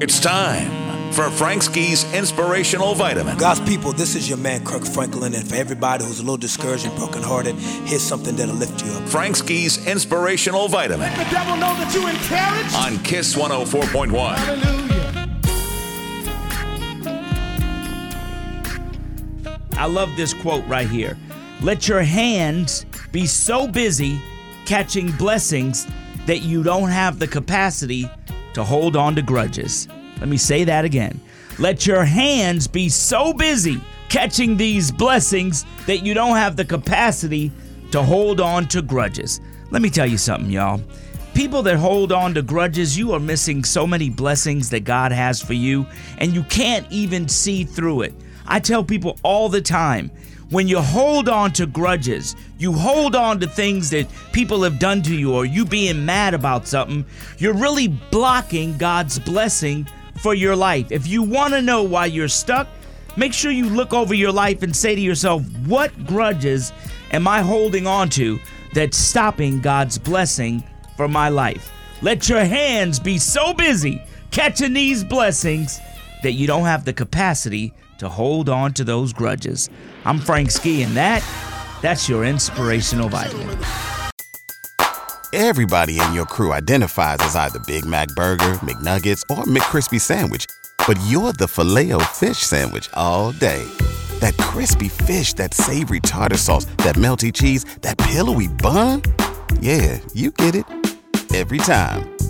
It's time for Frank Ski's Inspirational Vitamin. God's people, this is your man Kirk Franklin, and for everybody who's a little discouraged and brokenhearted, here's something that'll lift you up. Frank Ski's Inspirational Vitamin Let the devil know that you encouraged. on Kiss 104.1. Hallelujah. I love this quote right here. Let your hands be so busy catching blessings that you don't have the capacity to hold on to grudges. Let me say that again. Let your hands be so busy catching these blessings that you don't have the capacity to hold on to grudges. Let me tell you something, y'all. People that hold on to grudges, you are missing so many blessings that God has for you, and you can't even see through it. I tell people all the time when you hold on to grudges, you hold on to things that people have done to you, or you being mad about something, you're really blocking God's blessing for your life. If you want to know why you're stuck, make sure you look over your life and say to yourself, what grudges am I holding on to that's stopping God's blessing for my life? Let your hands be so busy catching these blessings that you don't have the capacity to hold on to those grudges. I'm Frank Ski, and that, that's your inspirational vitamin. Everybody in your crew identifies as either Big Mac Burger, McNuggets, or McCrispy Sandwich. But you're the filet fish Sandwich all day. That crispy fish, that savory tartar sauce, that melty cheese, that pillowy bun. Yeah, you get it. Every time.